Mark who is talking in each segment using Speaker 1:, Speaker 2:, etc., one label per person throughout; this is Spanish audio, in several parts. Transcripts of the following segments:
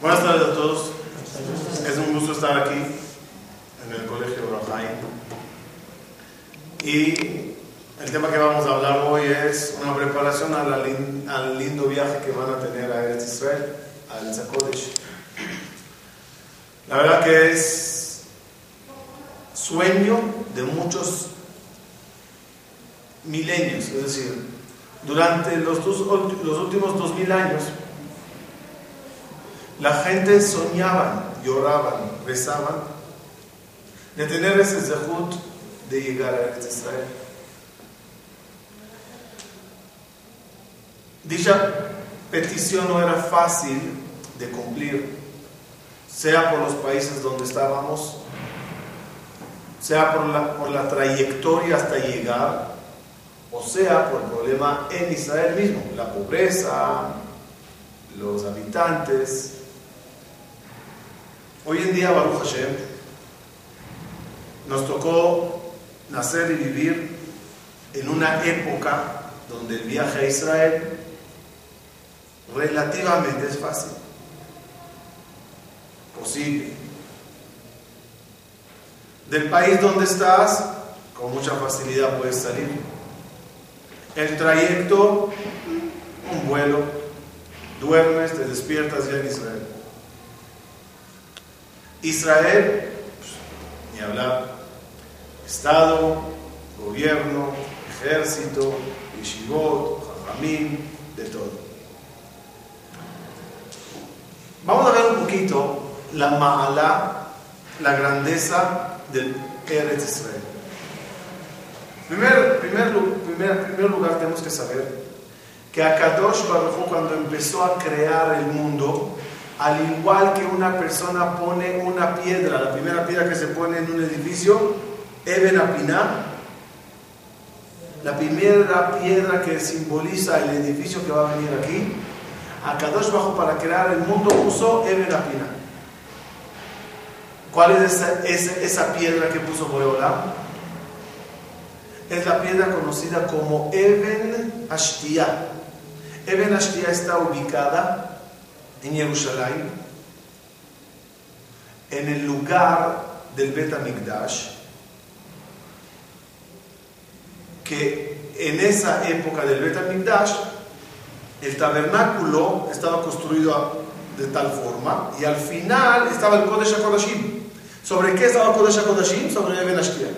Speaker 1: Buenas tardes a todos. Es un gusto estar aquí en el Colegio Rajay. Y el tema que vamos a hablar hoy es una preparación al lindo viaje que van a tener a Israel, al Zakodesh. La verdad que es sueño de muchos milenios, es decir, durante los, los últimos dos mil años, la gente soñaban, lloraban, rezaban de tener ese zehut de llegar a Israel. Dicha petición no era fácil de cumplir, sea por los países donde estábamos, sea por la, por la trayectoria hasta llegar, o sea por el problema en Israel mismo, la pobreza, los habitantes. Hoy en día, Baruch Hashem, nos tocó nacer y vivir en una época donde el viaje a Israel relativamente es fácil, posible. Del país donde estás, con mucha facilidad puedes salir. El trayecto, un vuelo, duermes, te despiertas ya en Israel. Israel, pues, ni hablar, Estado, gobierno, ejército, yeshivot, jajamim, de todo. Vamos a ver un poquito la ma'ala, la grandeza del Eretz Israel. Primer, primer, primer, primer lugar tenemos que saber que Akadosh Baruj cuando empezó a crear el mundo, al igual que una persona pone una piedra, la primera piedra que se pone en un edificio, Eben Apiná, la primera piedra que simboliza el edificio que va a venir aquí, a Kadosh Bajo para crear el mundo usó Eben Apina. ¿Cuál es esa, esa, piedra que puso Boreolam? Es la piedra conocida como Eben Ashtia. Eben Ashtia está ubicada en Jerusalén, en el lugar del Bet Amigdash, que en esa época del Bet Amigdash el tabernáculo estaba construido de tal forma y al final estaba el Kodesh HaKodashim. ¿Sobre qué estaba el Kodesh HaKodashim? Sobre Eben Ashtia.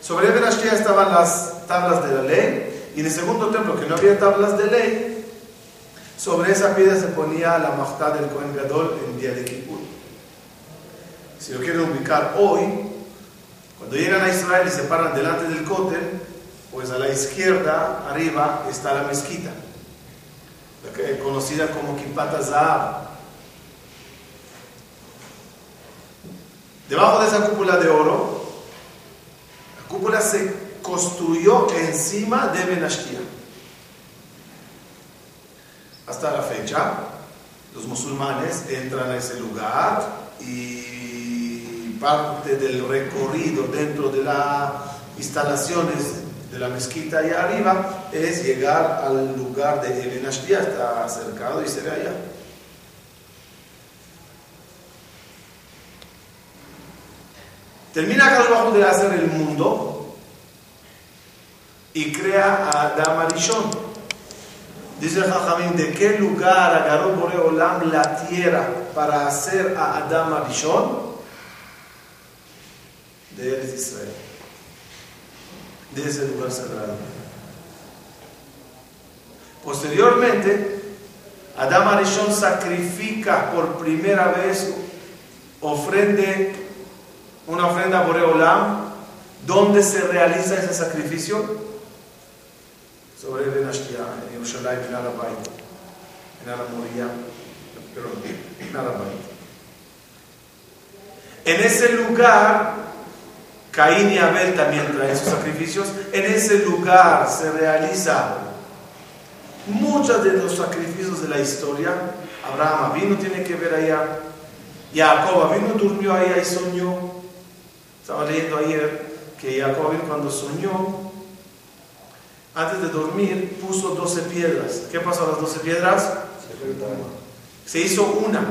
Speaker 1: Sobre Eben Ashtia estaban las tablas de la ley y en el segundo templo que no había tablas de ley, sobre esa piedra se ponía la majtá del Kohen Gadol en día de Kippur. Si lo quieren ubicar hoy, cuando llegan a Israel y se paran delante del Kotel, pues a la izquierda, arriba, está la mezquita, conocida como Kippata Zahab. Debajo de esa cúpula de oro, la cúpula se construyó encima de Benashtia. Hasta la fecha, los musulmanes entran a ese lugar y parte del recorrido dentro de las instalaciones de la mezquita allá arriba es llegar al lugar de Eben está acercado y se ve allá. Termina Carlos de hacer el mundo y crea a Adam Arishon. Dice Jajamín, ¿de qué lugar agarró Boreolam la tierra para hacer a Adam Arishon? De Eres Israel de ese lugar sagrado. Posteriormente, Adam Arishon sacrifica por primera vez una ofrenda a Boreolam. ¿Dónde se realiza ese sacrificio? Sobre Ben Ashtia, en Jerusalén, en Arabait, en ese lugar Caín y Abel también traen sus sacrificios. En ese lugar se realiza muchos de los sacrificios de la historia. Abraham vino, tiene que ver allá. Jacob vino, durmió allá y soñó. Estaba leyendo ayer que Jacob cuando soñó, antes de dormir, puso 12 piedras. ¿Qué pasó a las 12 piedras? Se hizo una.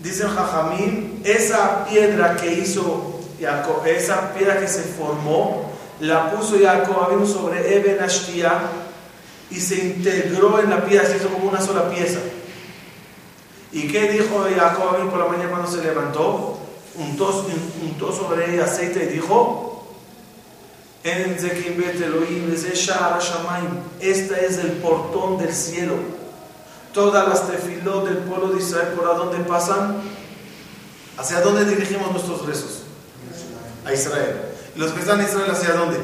Speaker 1: Dice el Jajamín, esa piedra que hizo Jacob, esa piedra que se formó, la puso Jacob sobre Eben Ashtia y se integró en la piedra, se hizo como una sola pieza. ¿Y qué dijo Jacob por la mañana cuando se levantó? Untó, untó sobre ella aceite y dijo, este es el portón del cielo. Todas las tefilot del pueblo de Israel, ¿por dónde pasan? ¿Hacia dónde dirigimos nuestros rezos? A Israel. ¿Y los que están en Israel hacia dónde?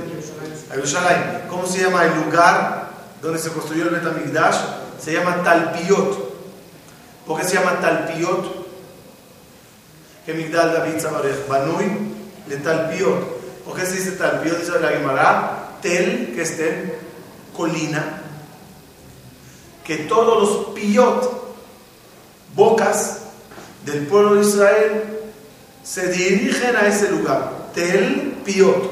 Speaker 1: A Jerusalén. ¿Cómo se llama el lugar donde se construyó el Betamigdash? Se llama Talpiot. ¿Por qué se llama Talpiot? Que Migdal David Zabarech. Banui le Talpiot. ¿Por qué se dice Talpiot? Dice la Gemara. Tel, que esté colina. Que todos los piot, bocas del pueblo de Israel, se dirigen a ese lugar. Tel Piot.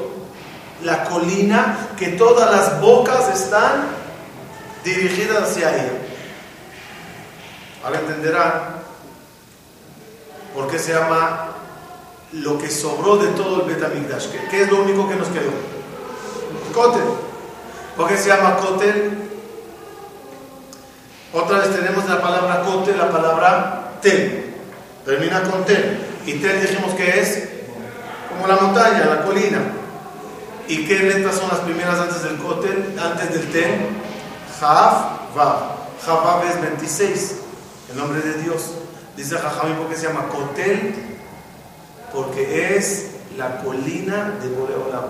Speaker 1: La colina que todas las bocas están dirigidas hacia ella. Ahora entenderán por qué se llama lo que sobró de todo el Betamigdash. ¿Qué, es lo único que nos quedó? Kotel. ¿Por qué se llama Kotel? Otra vez tenemos la palabra Kotel, la palabra Tel. Termina con Tel. Y Tel dijimos que es como la montaña, la colina. ¿Y qué letras son las primeras antes del Kotel, antes del Tel? Jav, Vav. Vav es 26, el nombre de Dios. Dice Jajamí, ¿por qué se llama Kotel? Porque es la colina de Boreolam,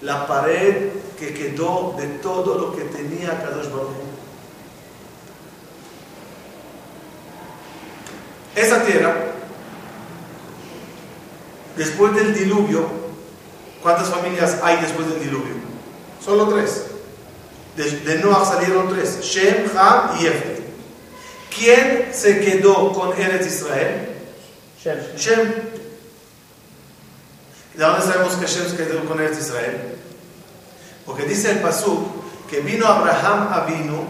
Speaker 1: la pared que quedó de todo lo que tenía Kadosh Baruch. Esa tierra, después del diluvio, ¿cuántas familias hay después del diluvio? Solo tres. De, Noah salieron tres, Shem, Ham y Efet. ¿Quién se quedó con Eretz Israel? Shem. Shem. ¿De dónde sabemos que Shem se quedó con Eretz Israel? Porque dice el Pasuk que vino Abraham a vino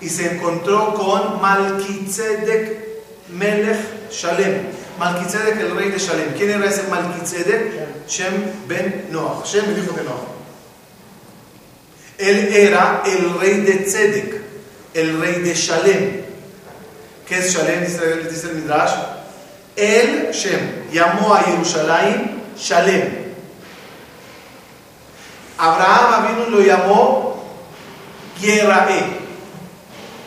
Speaker 1: y se encontró con Malkitzedek Melech Shalem. Malkitzedek, el rey de Shalem. ¿Quién era ese Malkitzedek? Shem ben Noach. Shem, el hijo de Noach. Él era el rey de Tzedek, el rey de Shalem. ¿Qué es Shalem? Dice, dice el Midrash. Él, Shem, llamó a Jerusalén Shalem. Abraham y lo llamó Yerae.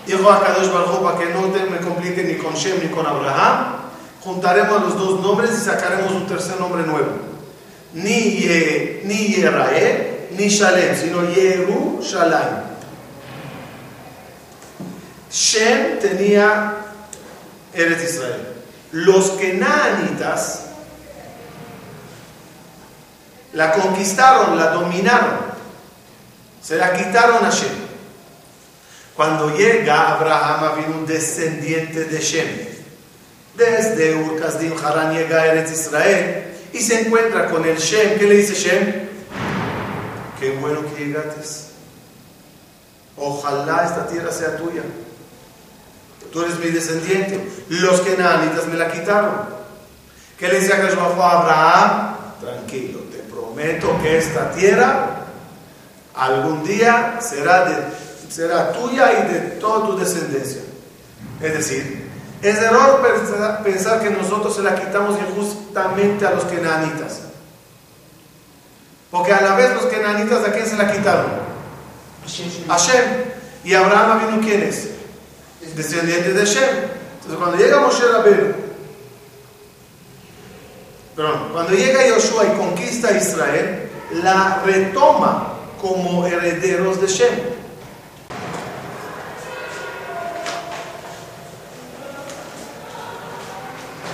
Speaker 1: Dijo a Kadosh para que no me complique ni con Shem ni con Abraham. Juntaremos los dos nombres y sacaremos un tercer nombre nuevo. Ni, ye, ni Yerae ni Shalem, sino Yeru Shalem. Shem tenía Eretz Israel. Los kenanitas la conquistaron, la dominaron, se la quitaron a Shem. Cuando llega Abraham, había un descendiente de Shem. Desde Urkazdim Haran llega a Eretz Israel y se encuentra con el Shem. ¿Qué le dice Shem? Qué bueno que llegaste. Ojalá esta tierra sea tuya. Tú eres mi descendiente. Los kenanitas me la quitaron. ¿Qué le dice a Abraham? Tranquilo, prometo que esta tierra algún día será, de, será tuya y de toda tu descendencia. Es decir, es error pensar que nosotros se la quitamos injustamente a los kenanitas. Porque a la vez los kenanitas, ¿a quién se la quitaron? A Shem. ¿Y Abraham vino quién es? Descendiente de Shem. Entonces cuando llega Moshe Rabbeinu Perdón, cuando llega Joshua y conquista a Israel, la retoma como herederos de Shem.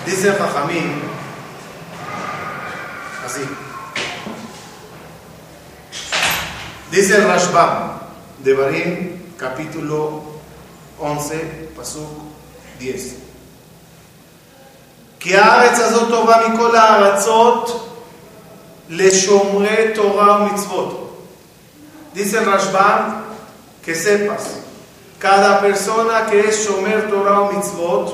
Speaker 1: Dice Fajamín, así. Dice el Rashbam de Barim, capítulo 11, pasuk 10. כי הארץ הזאת טובה מכל הארצות לשומרי תורה ומצוות. Dice el Rashbam que sepas, cada persona que es Shomer Torah o Mitzvot,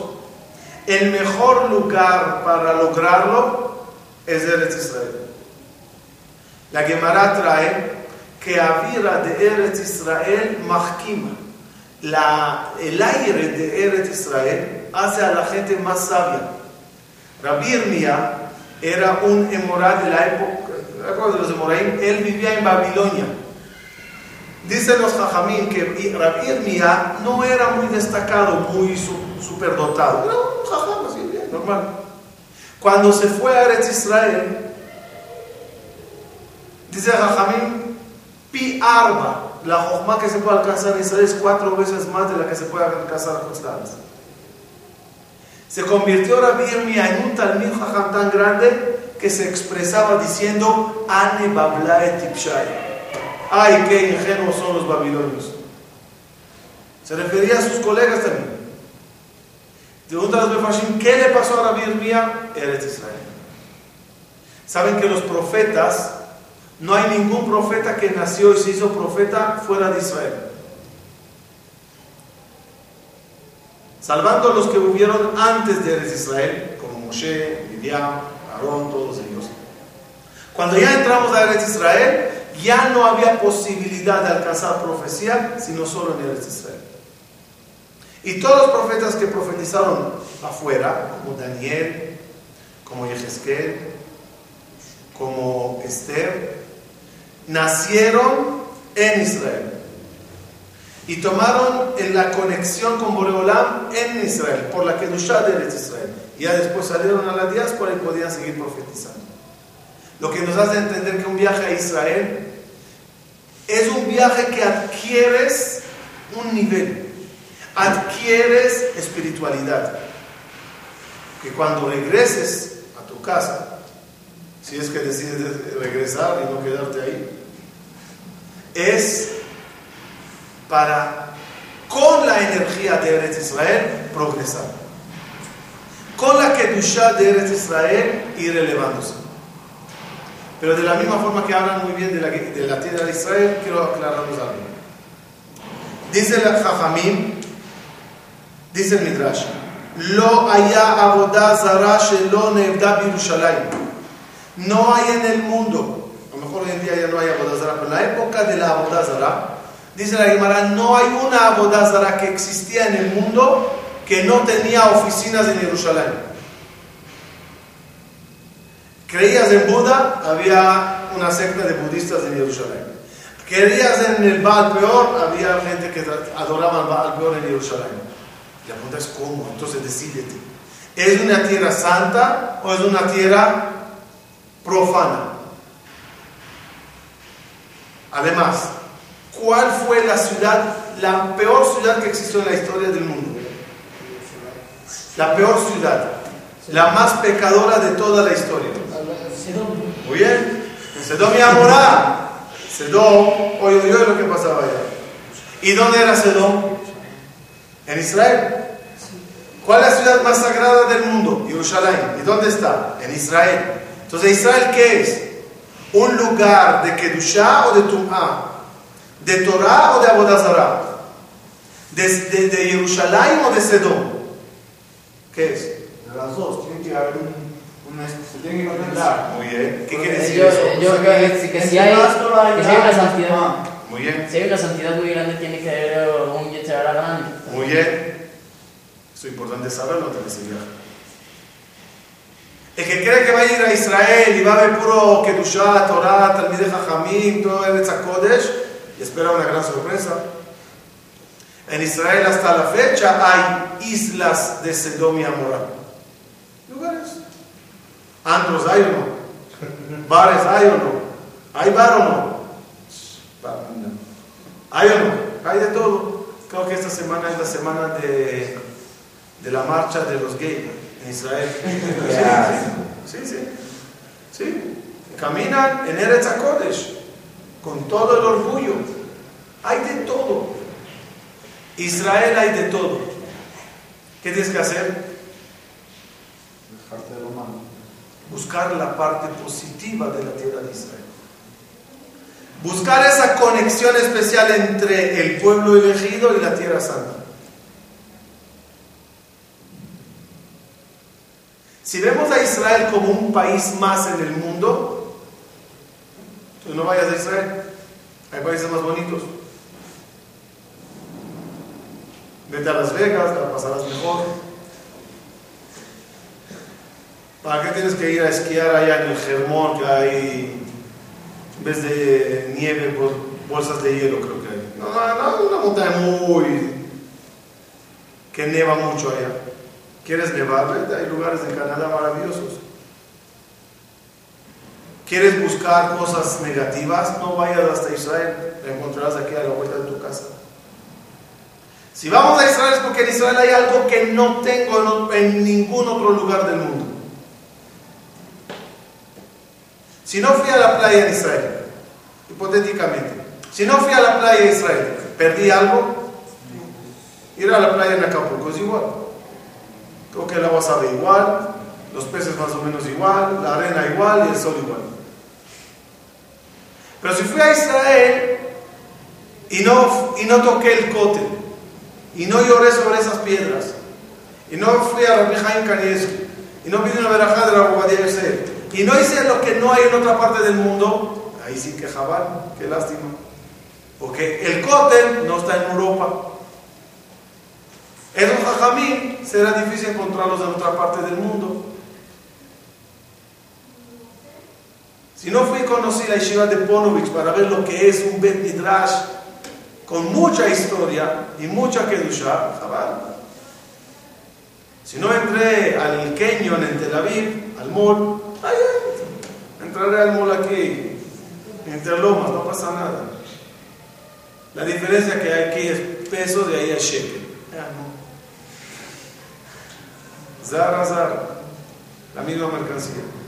Speaker 1: el mejor lugar para lograrlo es Eretz Israel. La Gemara trae que Avira de Eretz Israel mahkima. La, el aire de Eretz Israel hace a la gente más sabia. Rabbi Irmia era un emorá de la época de los Emoraim, él vivía en Babilonia. Dicen los Jajamín que Rabbi Irmia no era muy destacado, muy superdotado, era un Jajam así, bien, normal. Cuando se fue a Eretz Israel, dice Jajamín, pi arba, la jojma que se puede alcanzar en Israel es cuatro veces más de la que se puede alcanzar a Constanza. Se convirtió Rabbi Irmia en un talmid jajam tan grande que se expresaba diciendo, Ane bablae tipshai. Ay, qué ingenuos son los babilonios. Se refería a sus colegas también. Pregunta a los Mefashim, ¿qué le pasó a Rabbi Irmia? Eres Israel. Saben que los profetas, no hay ningún profeta que nació y se hizo profeta fuera de Israel. Salvando a los que hubieron antes de Israel, como Moshe, Midian, Aarón, todos ellos. Cuando ya entramos a Eres Israel, ya no había posibilidad de alcanzar profecía, sino solo en Eres Israel. Y todos los profetas que profetizaron afuera, como Daniel, como Yehezkel, como Esther, nacieron en Israel y tomaron la conexión con Boreolam en Israel, por la Kedushá de Israel. Ya después salieron a la diáspora y podían seguir profetizando. Lo que nos hace entender que un viaje a Israel es un viaje que adquieres un nivel, adquieres espiritualidad. Que cuando regreses a tu casa, si es que decides regresar y no quedarte ahí, es para, con la energía de Eretz Israel, progresar. Con la Kedusha de Eretz Israel, ir elevándose. Pero de la misma forma que hablan muy bien de la, de la tierra de Israel, quiero aclararnos algo. Dice el Jajamim, dice el Midrash, Lo haya zara shelo No hay en el mundo, a lo mejor hoy en día ya no hay abodá zara, pero en la época de la abodá zara, Dice la Gemara, no hay una abodazara que existía en el mundo que no tenía oficinas en Jerusalén. Creías en Buda, había una secta de budistas en Jerusalén. Creías en el Baal Peor, había gente que adoraba al Baal Peor en Jerusalén. La pregunta es cómo, entonces decídete. ¿Es una tierra santa o es una tierra profana? Además, ¿Cuál fue la ciudad, la peor ciudad que existió en la historia del mundo? La peor ciudad, la más pecadora de toda la historia. Muy bien. Sedom y Amorá. Sedom, oye, oye lo que pasaba allá. ¿Y dónde era Sedom? En Israel. ¿Cuál es la ciudad más sagrada del mundo? Jerusalén. ¿Y dónde está? En Israel. Entonces, ¿Israel qué es? ¿Un lugar de Kedushá o de Tum'ah? ¿De Torah o de Abodazara? ¿De, de, de Jerusalén o de Sedón? ¿Qué es?
Speaker 2: De las dos, tiene que haber un, una, se tiene que completar.
Speaker 1: Muy bien. ¿Qué quiere decir
Speaker 3: yo,
Speaker 1: eso?
Speaker 3: yo creo que, que si hay, que si hay una santidad,
Speaker 1: Muy bien.
Speaker 3: si hay una santidad muy grande, tiene que haber un Yetzirah grande.
Speaker 1: Muy bien. Eso es importante saberlo antes de. El que cree que va a ir a Israel y va a ver puro Kedushá, Torah, Talmid de Jajamim, todo Eretz HaKodesh, y espera una gran sorpresa. En Israel hasta la fecha hay islas de Sedom y Amorá. Lugares. Antros hay o no. Bares hay o no. Hay bar o no. Hay o no. Hay de todo. Creo que esta semana es la semana de, de la marcha de los gays en Israel. Sí, sí. Sí. Caminan en Eretz HaKodesh con todo el orgullo. Hay de todo. Israel hay de todo. ¿Qué tienes que hacer?
Speaker 2: Dejarte de lo malo.
Speaker 1: Buscar la parte positiva de la tierra de Israel. Buscar esa conexión especial entre el pueblo elegido y la tierra santa. Si vemos a Israel como un país más en el mundo, no vayas a Israel. Hay países más bonitos. Vete a Las Vegas, la pasarás mejor. ¿Para qué tienes que ir a esquiar allá en el Germón que hay, en vez de nieve, pues, bolsas de hielo creo que hay? No, no, una montaña muy... que neva mucho allá. ¿Quieres nevar? Hay lugares en Canadá maravillosos. ¿Quieres buscar cosas negativas? No vayas hasta Israel, la encontrarás aquí a la vuelta de tu casa. Si vamos a Israel es porque en Israel hay algo que no tengo en, ningún otro lugar del mundo. Si no fui a la playa en Israel, hipotéticamente, si no fui a la playa en Israel, ¿perdí algo? Ir a la playa en Acapulco es igual. Creo que el agua sabe igual, los peces más o menos igual, la arena igual y el sol igual. Pero si fui a Israel y no, y no toqué el cote, y no lloré sobre esas piedras, y no fui a Rabbi Haim Kanievski, y no pidí una verajá de la Bobadilla Yosef, y no hice lo que no hay en otra parte del mundo, ahí sí que jabal, qué lástima. Porque el cótel no está en Europa. Esos jajamín será difícil encontrarlos en otra parte del mundo. Si no fui conocí la yeshiva de Ponovich para ver lo que es un Bet Midrash con mucha historia y mucha kedusha, jabal. Si no entré al Kenyon en Tel Aviv, al mall, ay, entraré al mall aquí, en Lomas, no pasa nada. La diferencia que hay aquí es peso, de ahí a shekel. Zara, Zara, la misma mercancía.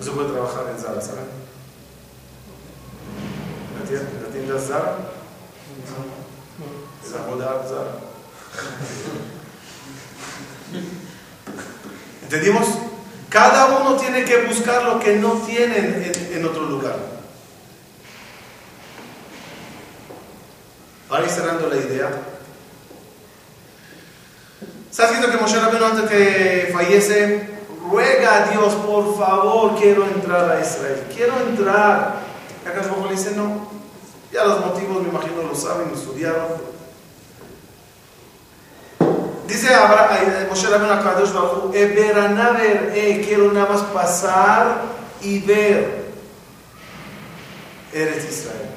Speaker 1: No se puede trabajar en Zara, ¿saben? ¿La tienda, la tienda es Zara? Es la Zara. ¿Entendimos? Cada uno tiene que buscar lo que no tienen en, en otro lugar. Para ir cerrando la idea, ¿Estás viendo que Moshe Rabbeinu antes que fallece ruega a Dios, por favor, quiero entrar a Israel, quiero entrar? Y acá le dice, no. Ya los motivos, me imagino, lo saben, lo estudiaron. Dice Abra- Moshe Rabbeinu a Kadosh Baruj Hu, "Eh, eh, quiero nada más pasar y ver Eretz Israel.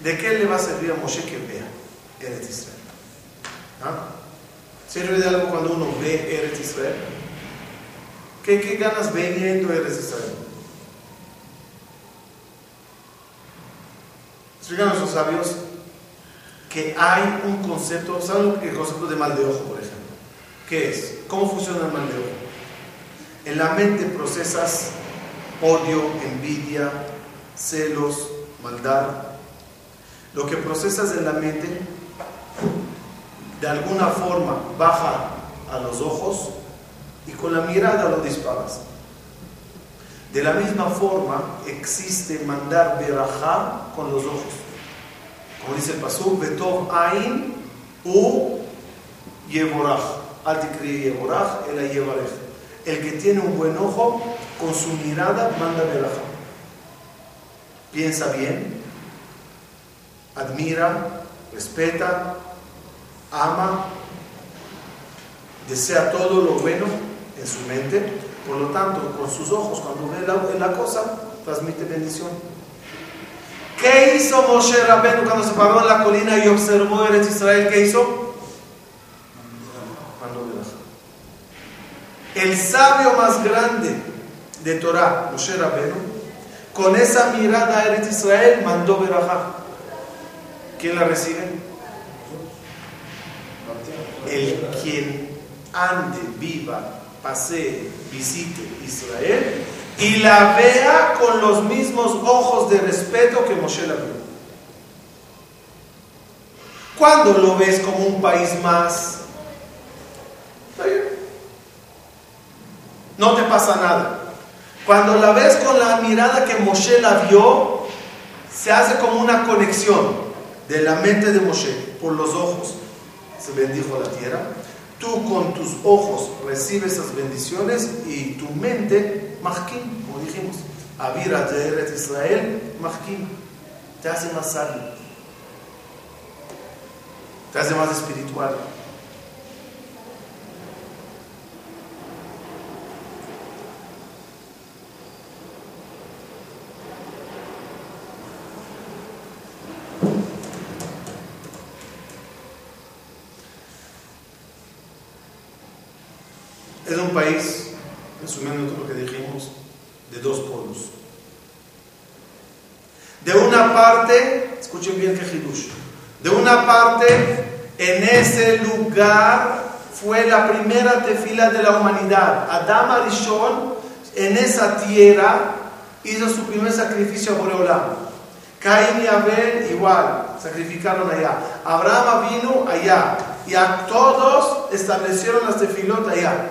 Speaker 1: ¿De qué le va a servir a Moshe que vea Eretz Israel? ¿Ah? ¿Sirve de algo cuando uno ve Eretz Israel? ¿Qué, qué ganas viendo Eretz Israel? Explican nuestros sabios que hay un concepto, ¿saben el concepto de mal de ojo, por ejemplo? ¿Qué es? ¿Cómo funciona el mal de ojo? En la mente procesas odio, envidia, celos, maldad. Lo que procesas en la mente de alguna forma baja a los ojos y con la mirada lo disparas. De la misma forma existe mandar verajá con los ojos. Como dice el pasú, betov ain u yevorach. Altikri el. El que tiene un buen ojo, con su mirada manda verajá. Piensa bien, admira, respeta, ama, desea todo lo bueno en su mente, por lo tanto, con sus ojos, cuando ve la, cosa, transmite bendición. ¿Qué hizo Moshe Rabbeinu cuando se paró en la colina y observó Eretz Israel? ¿Qué hizo? Mandó. El sabio más grande de Torah, Moshe Rabbeinu, con esa mirada a Eretz Israel, mandó verajá. ¿Quién la recibe? el quien ande, viva, pasee, visite Israel y la vea con los mismos ojos de respeto que Moshe la vio. ¿Cuándo lo ves como un país más? No te pasa nada. Cuando la ves con la mirada que Moshe la vio, se hace como una conexión de la mente de Moshe por los ojos. Se bendijo la tierra. Tú con tus ojos recibes esas bendiciones y tu mente, mahkim, como dijimos, Avira de Israel, mahkim, te hace más sabio, te hace más espiritual. Es un país, lo que dijimos, de dos polos. De una parte, escuchen bien que Hidush, de una parte, en ese lugar fue la primera tefila de la humanidad. Adam Arishon, en esa tierra, hizo su primer sacrificio a Boreolam. Caín y Abel igual, sacrificaron allá. Abraham vino allá. Y a todos establecieron las tefilot allá,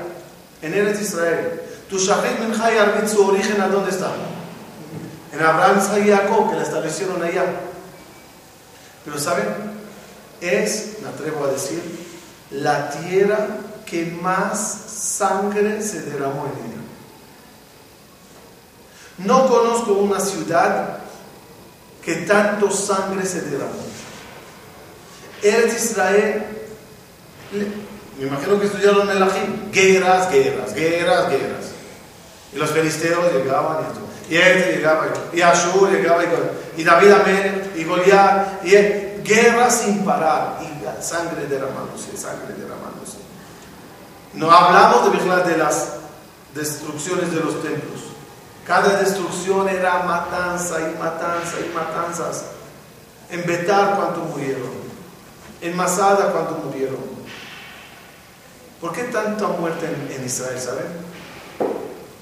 Speaker 1: en Eretz Israel. Tu Shachrit Mincha y Arbit, su origen, ¿a dónde está? En Abraham, y Jacob, que la establecieron allá. Pero ¿saben? Es, me atrevo a decir, la tierra que más sangre se derramó en ella. No conozco una ciudad que tanto sangre se derramó. Eretz Israel, me imagino que estudiaron el Ajim, guerras, guerras, guerras, guerras. Y los filisteos llegaban y esto. Y este llegaba, y Ashur llegaba, y, David Amén, y Goliat, y guerra sin parar, y sangre derramándose, sangre derramándose. No hablamos de, de las destrucciones de los templos. Cada destrucción era matanza y matanza y matanzas. En Betar, ¿cuánto murieron? En Masada, ¿cuánto murieron? ¿Por qué tanta muerte en, en Israel, saben?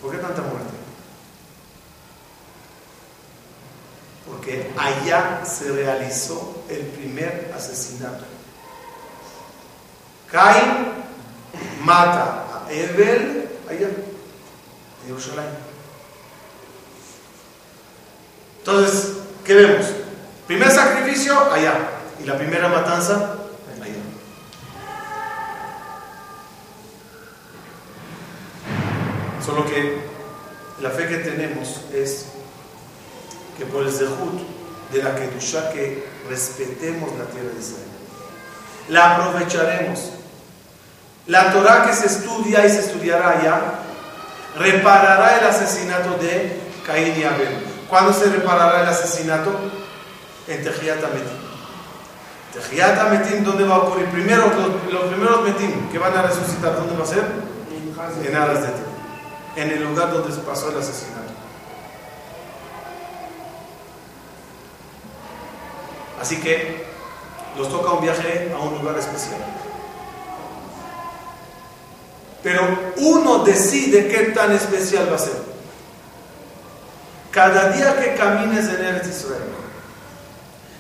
Speaker 1: ¿Por qué tanta muerte? Porque allá se realizó el primer asesinato. Caín mata a Ebel allá, en Jerusalén. Entonces, ¿qué vemos? Primer sacrificio allá y la primera matanza Solo que la fe que tenemos es que por el Zehut de la Kedusha que respetemos la tierra de Israel. La aprovecharemos. La Torah que se estudia y se estudiará allá reparará el asesinato de Caín y Abel. ¿Cuándo se reparará el asesinato? En Tejiat. Tejiat Metim, ¿dónde va a ocurrir? Primero, los, primeros Metim que van a resucitar, ¿dónde va a ser? En Aras de Ti. En el lugar donde se pasó el asesinato. Así que nos toca un viaje a un lugar especial. Pero uno decide qué tan especial va a ser. Cada día que camines en Eretz Israel,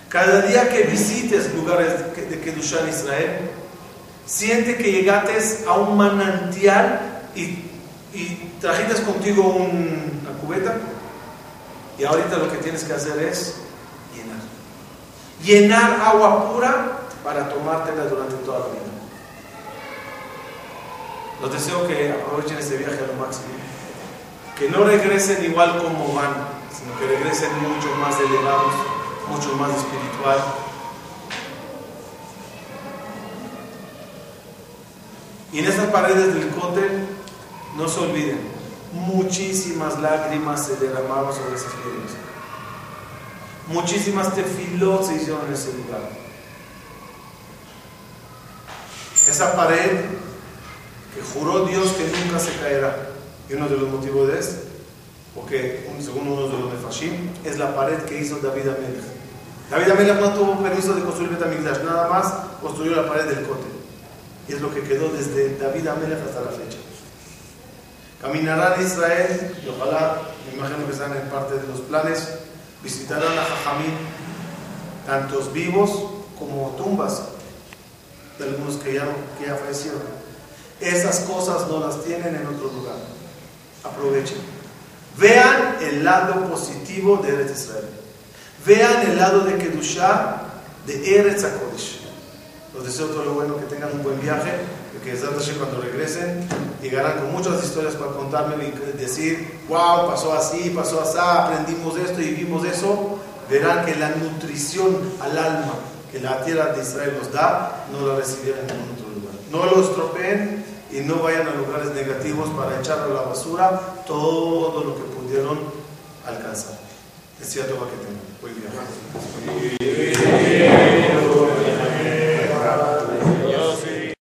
Speaker 1: cada día que visites lugares de Kedushá en Israel, siente que llegaste a un manantial y trajiste contigo una cubeta y ahorita lo que tienes que hacer es llenar agua pura para tomártela durante toda la vida. Los deseo que aprovechen este viaje a lo máximo. Que no regresen igual como van, sino que regresen mucho más elevados, mucho más espiritual. Y en esas paredes del cótel, no se olviden, muchísimas lágrimas se derramaban sobre esas piedras. Muchísimas tefilot se hicieron en ese lugar. Esa pared que juró Dios que nunca se caerá. Y uno de los motivos de esto, porque según uno de los Fashim, es la pared que hizo David Amelech. David Amelech no tuvo permiso de construir Betamigdash, nada más construyó la pared del cote. Y es lo que quedó desde David Amelech hasta la fecha. Caminará en Israel y ojalá, me imagino que están en parte de los planes, visitarán a Jajamín, tantos vivos como tumbas de algunos que ya, que ya fallecieron. Esas cosas no las tienen en otro lugar. Aprovechen. Vean el lado positivo de Eretz Israel. Vean el lado de Kedushah de Eretz HaKodesh. Los deseo todo lo bueno, que tengan un buen viaje, que cuando regresen llegarán con muchas historias para contarme y decir, wow, pasó así, pasó así, aprendimos esto y vimos eso. Verán que la nutrición al alma que la tierra de Israel nos da, no la recibieron en ningún otro lugar. No lo estropeen y no vayan a lugares negativos para echar a la basura todo lo que pudieron alcanzar. Es cierto que tengan. Muy bien.